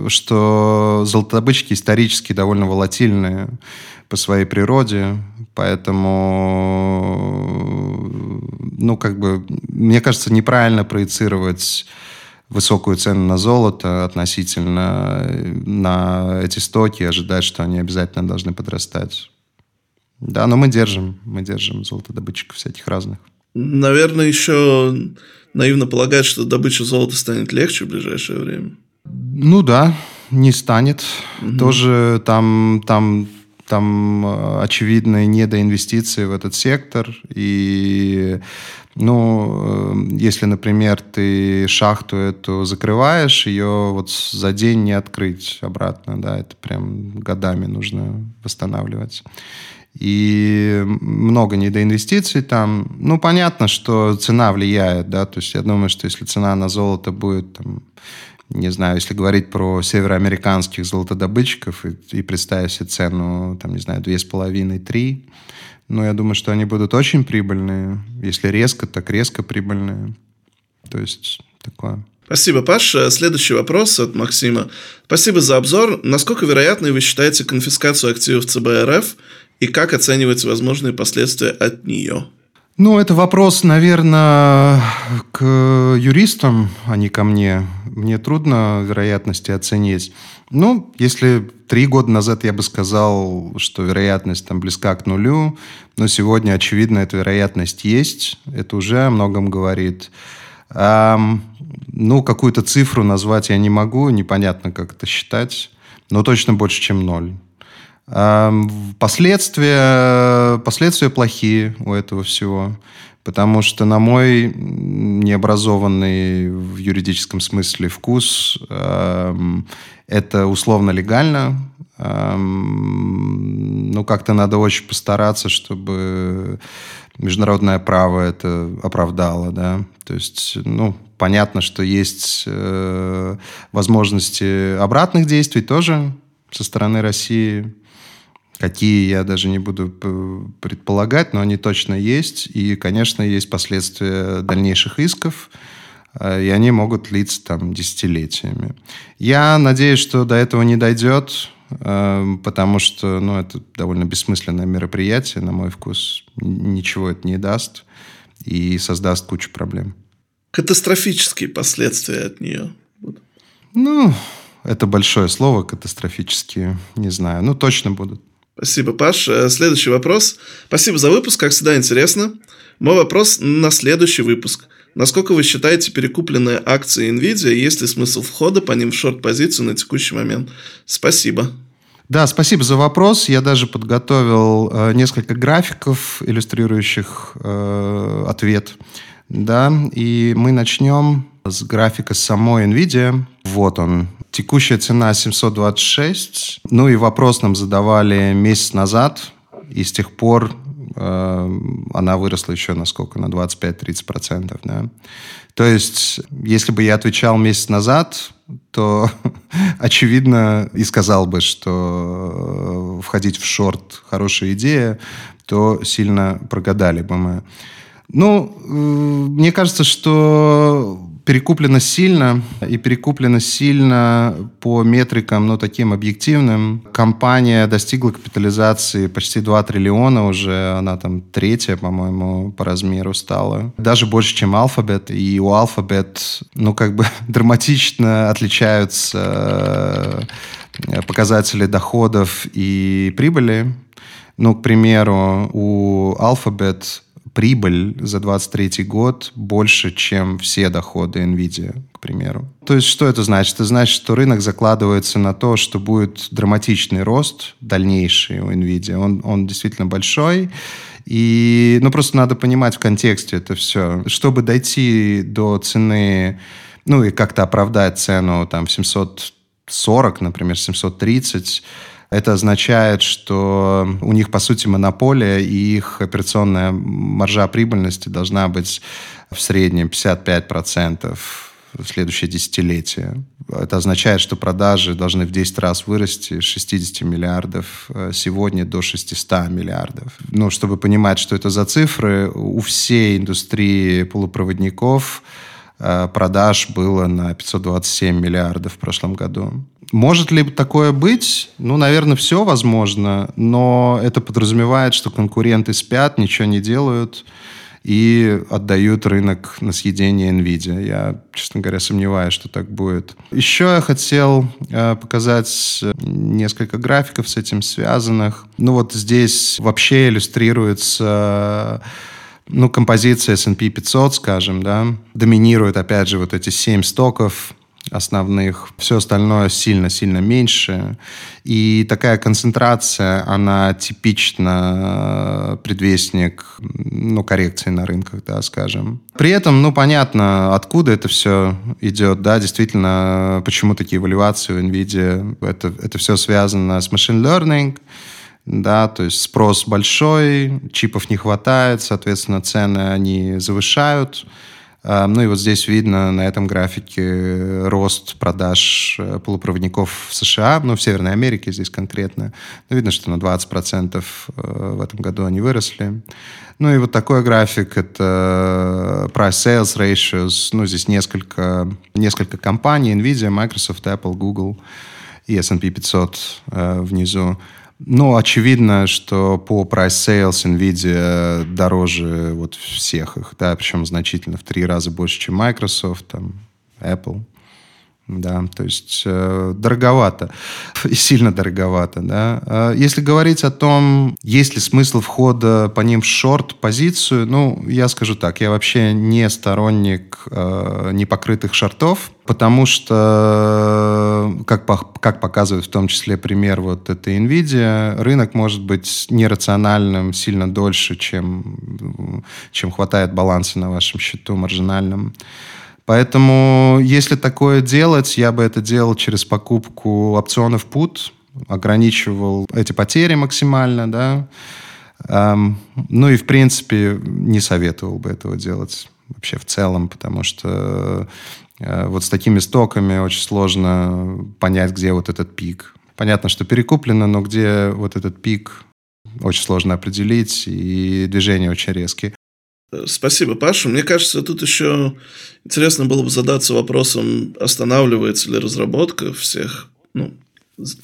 что золотодобытчики исторически довольно волатильные по своей природе, поэтому, ну, как бы, мне кажется, неправильно проецировать высокую цену на золото относительно на эти стоки и ожидать, что они обязательно должны подрастать. Да, но мы держим, мы держим золотодобытчиков всяких разных. Наверное, еще наивно полагать, что добыча золота станет легче в ближайшее время. Ну да, не станет. Угу. Тоже там, там, там э, очевидные недоинвестиции в этот сектор. И ну, э, если, например, ты шахту эту закрываешь, ее вот за день не открыть обратно, да, это прям годами нужно восстанавливать и много недоинвестиций там. Ну, понятно, что цена влияет, да, то есть я думаю, что если цена на золото будет, там, не знаю, если говорить про североамериканских золотодобытчиков и, и представить себе цену, там, не знаю, 2,5-3, ну, я думаю, что они будут очень прибыльные. Если резко, так резко прибыльные. То есть такое. Спасибо, Паш. Следующий вопрос от Максима. Спасибо за обзор. Насколько вероятной вы считаете конфискацию активов ЦБ РФ и как оцениваются возможные последствия от нее? Ну, это вопрос, наверное, к юристам, а не ко мне. Мне трудно вероятности оценить. Ну, если три года назад я бы сказал, что вероятность там близка к нулю, но сегодня, очевидно, эта вероятность есть. Это уже о многом говорит. А, ну, какую-то цифру назвать я не могу, непонятно, как это считать, но точно больше, чем ноль. Последствия, последствия плохие у этого всего. Потому что, на мой необразованный в юридическом смысле вкус, это условно легально. Ну, как-то надо очень постараться, чтобы международное право это оправдало, да. То есть, ну, понятно, что есть э, возможности обратных действий тоже со стороны России Какие, я даже не буду предполагать, но они точно есть. И, конечно, есть последствия дальнейших исков, э, и они могут длиться там десятилетиями. Я надеюсь, что до этого не дойдет, э, потому что ну, это довольно бессмысленное мероприятие, на мой вкус. Ничего это не даст и создаст кучу проблем. Катастрофические последствия от нее. Ну, это большое слово, катастрофические. Не знаю. Ну, точно будут. Спасибо, Паш. Э, следующий вопрос. Спасибо за выпуск, как всегда интересно. Мой вопрос на следующий выпуск. Насколько вы считаете перекупленные акции NVIDIA, есть ли смысл входа по ним в шорт-позицию на текущий момент? Спасибо. Да, спасибо за вопрос. Я даже подготовил э, несколько графиков, иллюстрирующих э, ответ. Да, и мы начнем с графика самой NVIDIA. Вот он. Текущая цена 726. Ну и вопрос нам задавали месяц назад. И с тех пор э, она выросла еще на сколько? На 25-30%. Да? То есть, если бы я отвечал месяц назад, то <laughs> очевидно и сказал бы, что э, входить в шорт хорошая идея, то сильно прогадали бы мы. Ну, э, мне кажется, что перекуплено сильно, и перекуплено сильно по метрикам, ну, таким объективным. Компания достигла капитализации почти 2 триллиона уже, она там третья, по-моему, по размеру стала. Даже больше, чем Alphabet, и у Alphabet, ну, как бы <laughs> драматично отличаются э, показатели доходов и прибыли. Ну, к примеру, у Alphabet прибыль за 2023 год больше, чем все доходы NVIDIA, к примеру. То есть что это значит? Это значит, что рынок закладывается на то, что будет драматичный рост дальнейший у NVIDIA. Он, он действительно большой. И ну, просто надо понимать в контексте это все. Чтобы дойти до цены, ну и как-то оправдать цену там 740, например, 730, это означает, что у них, по сути, монополия, и их операционная маржа прибыльности должна быть в среднем 55% в следующее десятилетие. Это означает, что продажи должны в 10 раз вырасти с 60 миллиардов э, сегодня до 600 миллиардов. Ну, чтобы понимать, что это за цифры, у всей индустрии полупроводников э, продаж было на 527 миллиардов в прошлом году. Может ли такое быть? Ну, наверное, все возможно, но это подразумевает, что конкуренты спят, ничего не делают и отдают рынок на съедение NVIDIA. Я, честно говоря, сомневаюсь, что так будет. Еще я хотел э, показать несколько графиков с этим связанных. Ну вот здесь вообще иллюстрируется ну, композиция S&P 500, скажем, да, доминирует, опять же, вот эти семь стоков, основных. Все остальное сильно-сильно меньше. И такая концентрация, она типично э, предвестник ну, коррекции на рынках, да, скажем. При этом, ну, понятно, откуда это все идет, да, действительно, почему такие эвалюации у NVIDIA. Это, это все связано с machine learning, да, то есть спрос большой, чипов не хватает, соответственно, цены они завышают, ну и вот здесь видно на этом графике рост продаж э, полупроводников в США, ну в Северной Америке здесь конкретно. Ну, видно, что на 20% э, в этом году они выросли. Ну и вот такой график, это price sales ratios, ну здесь несколько, несколько компаний, NVIDIA, Microsoft, Apple, Google и S&P 500 э, внизу. Ну, очевидно, что по price sales NVIDIA дороже вот всех их, да, причем значительно в три раза больше, чем Microsoft, там, Apple. Да, то есть э, дороговато <laughs> и сильно дороговато. Да. А если говорить о том, есть ли смысл входа по ним в шорт-позицию, ну, я скажу так, я вообще не сторонник э, непокрытых шортов, потому что, как, как показывает в том числе пример вот этой NVIDIA, рынок может быть нерациональным сильно дольше, чем, чем хватает баланса на вашем счету маржинальном. Поэтому, если такое делать, я бы это делал через покупку опционов put, ограничивал эти потери максимально, да. Эм, ну и, в принципе, не советовал бы этого делать вообще в целом, потому что э, вот с такими стоками очень сложно понять, где вот этот пик. понятно, что перекуплено, но где вот этот пик очень сложно определить, и движения очень резкие. Спасибо, Паша. Мне кажется, тут еще интересно было бы задаться вопросом, останавливается ли разработка всех, ну,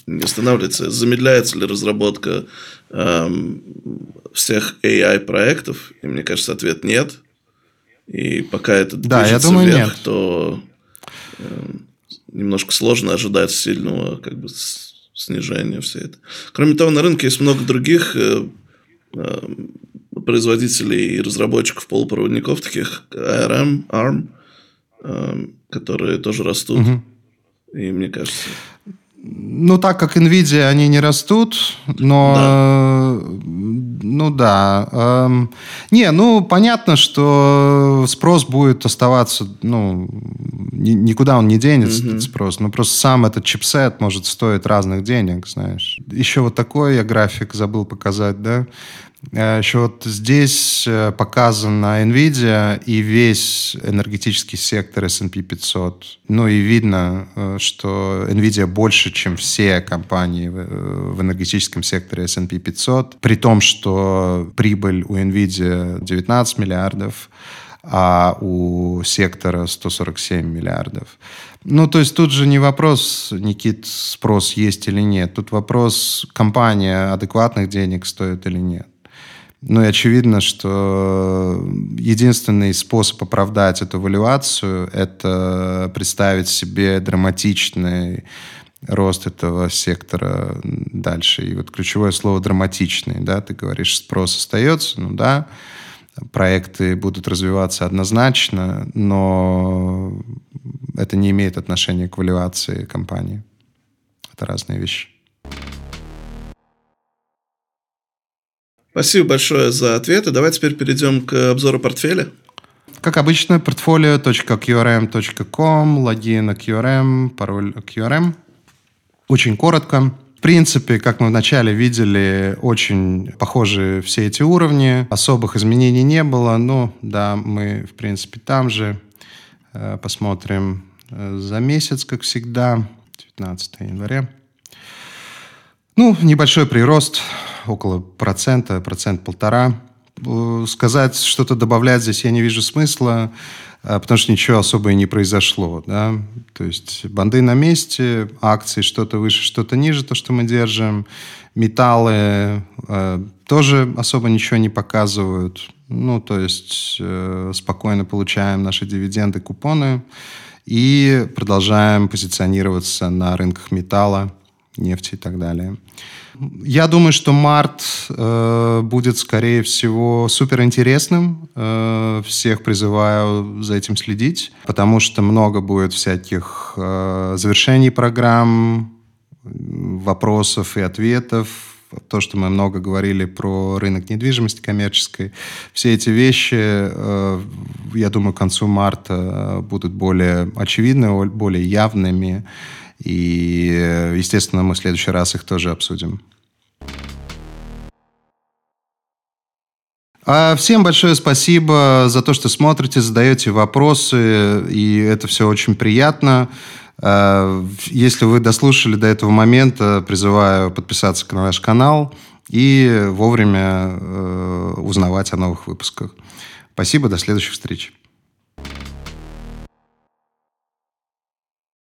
не останавливается, замедляется ли разработка эм, всех AI-проектов. И мне кажется, ответ нет. И пока это да, я думаю, вверх, нет. то э, немножко сложно ожидать сильного как бы, снижения всей это. Кроме того, на рынке есть много других э, э, производителей и разработчиков полупроводников, таких ARM, ARM, э, которые тоже растут. Угу. И мне кажется... Ну, так как NVIDIA, они не растут, но... Да. Ну, да. Эм, не, ну, понятно, что спрос будет оставаться, ну, ни, никуда он не денется, mm-hmm. этот спрос. Ну, просто сам этот чипсет может стоить разных денег, знаешь. Еще вот такой я график забыл показать, да. Э, Еще вот здесь э, показана NVIDIA и весь энергетический сектор S&P 500. Ну и видно, э, что NVIDIA больше, чем все компании в энергетическом секторе S&P 500, при том, что прибыль у NVIDIA 19 миллиардов, а у сектора 147 миллиардов. Ну, то есть тут же не вопрос, Никит, спрос есть или нет. Тут вопрос, компания адекватных денег стоит или нет. Ну и очевидно, что единственный способ оправдать эту валюацию – это представить себе драматичный рост этого сектора дальше. И вот ключевое слово «драматичный». Да? Ты говоришь, спрос остается, ну да, проекты будут развиваться однозначно, но это не имеет отношения к валюации компании. Это разные вещи. Спасибо большое за ответы. Давай теперь перейдем к обзору портфеля. Как обычно, portfolio.qrm.com, логин QRM, пароль QRM. Очень коротко. В принципе, как мы вначале видели, очень похожи все эти уровни. Особых изменений не было. Ну, да, мы, в принципе, там же. Э, посмотрим э, за месяц, как всегда, 19 января. Ну, небольшой прирост около процента, процент полтора. Э, сказать, что-то добавлять здесь я не вижу смысла, э, потому что ничего особо и не произошло. Да? То есть банды на месте, акции что-то выше, что-то ниже, то, что мы держим. Металлы э, тоже особо ничего не показывают. Ну, то есть э, спокойно получаем наши дивиденды, купоны и продолжаем позиционироваться на рынках металла, нефти и так далее. Я думаю, что март э, будет, скорее всего, суперинтересным. Э, всех призываю за этим следить, потому что много будет всяких э, завершений программ, вопросов и ответов, то, что мы много говорили про рынок недвижимости коммерческой, все эти вещи, э, я думаю, к концу марта будут более очевидны, более явными. И, естественно, мы в следующий раз их тоже обсудим. А всем большое спасибо за то, что смотрите, задаете вопросы, и это все очень приятно. А, если вы дослушали до этого момента, призываю подписаться на наш канал и вовремя э, узнавать о новых выпусках. Спасибо, до следующих встреч.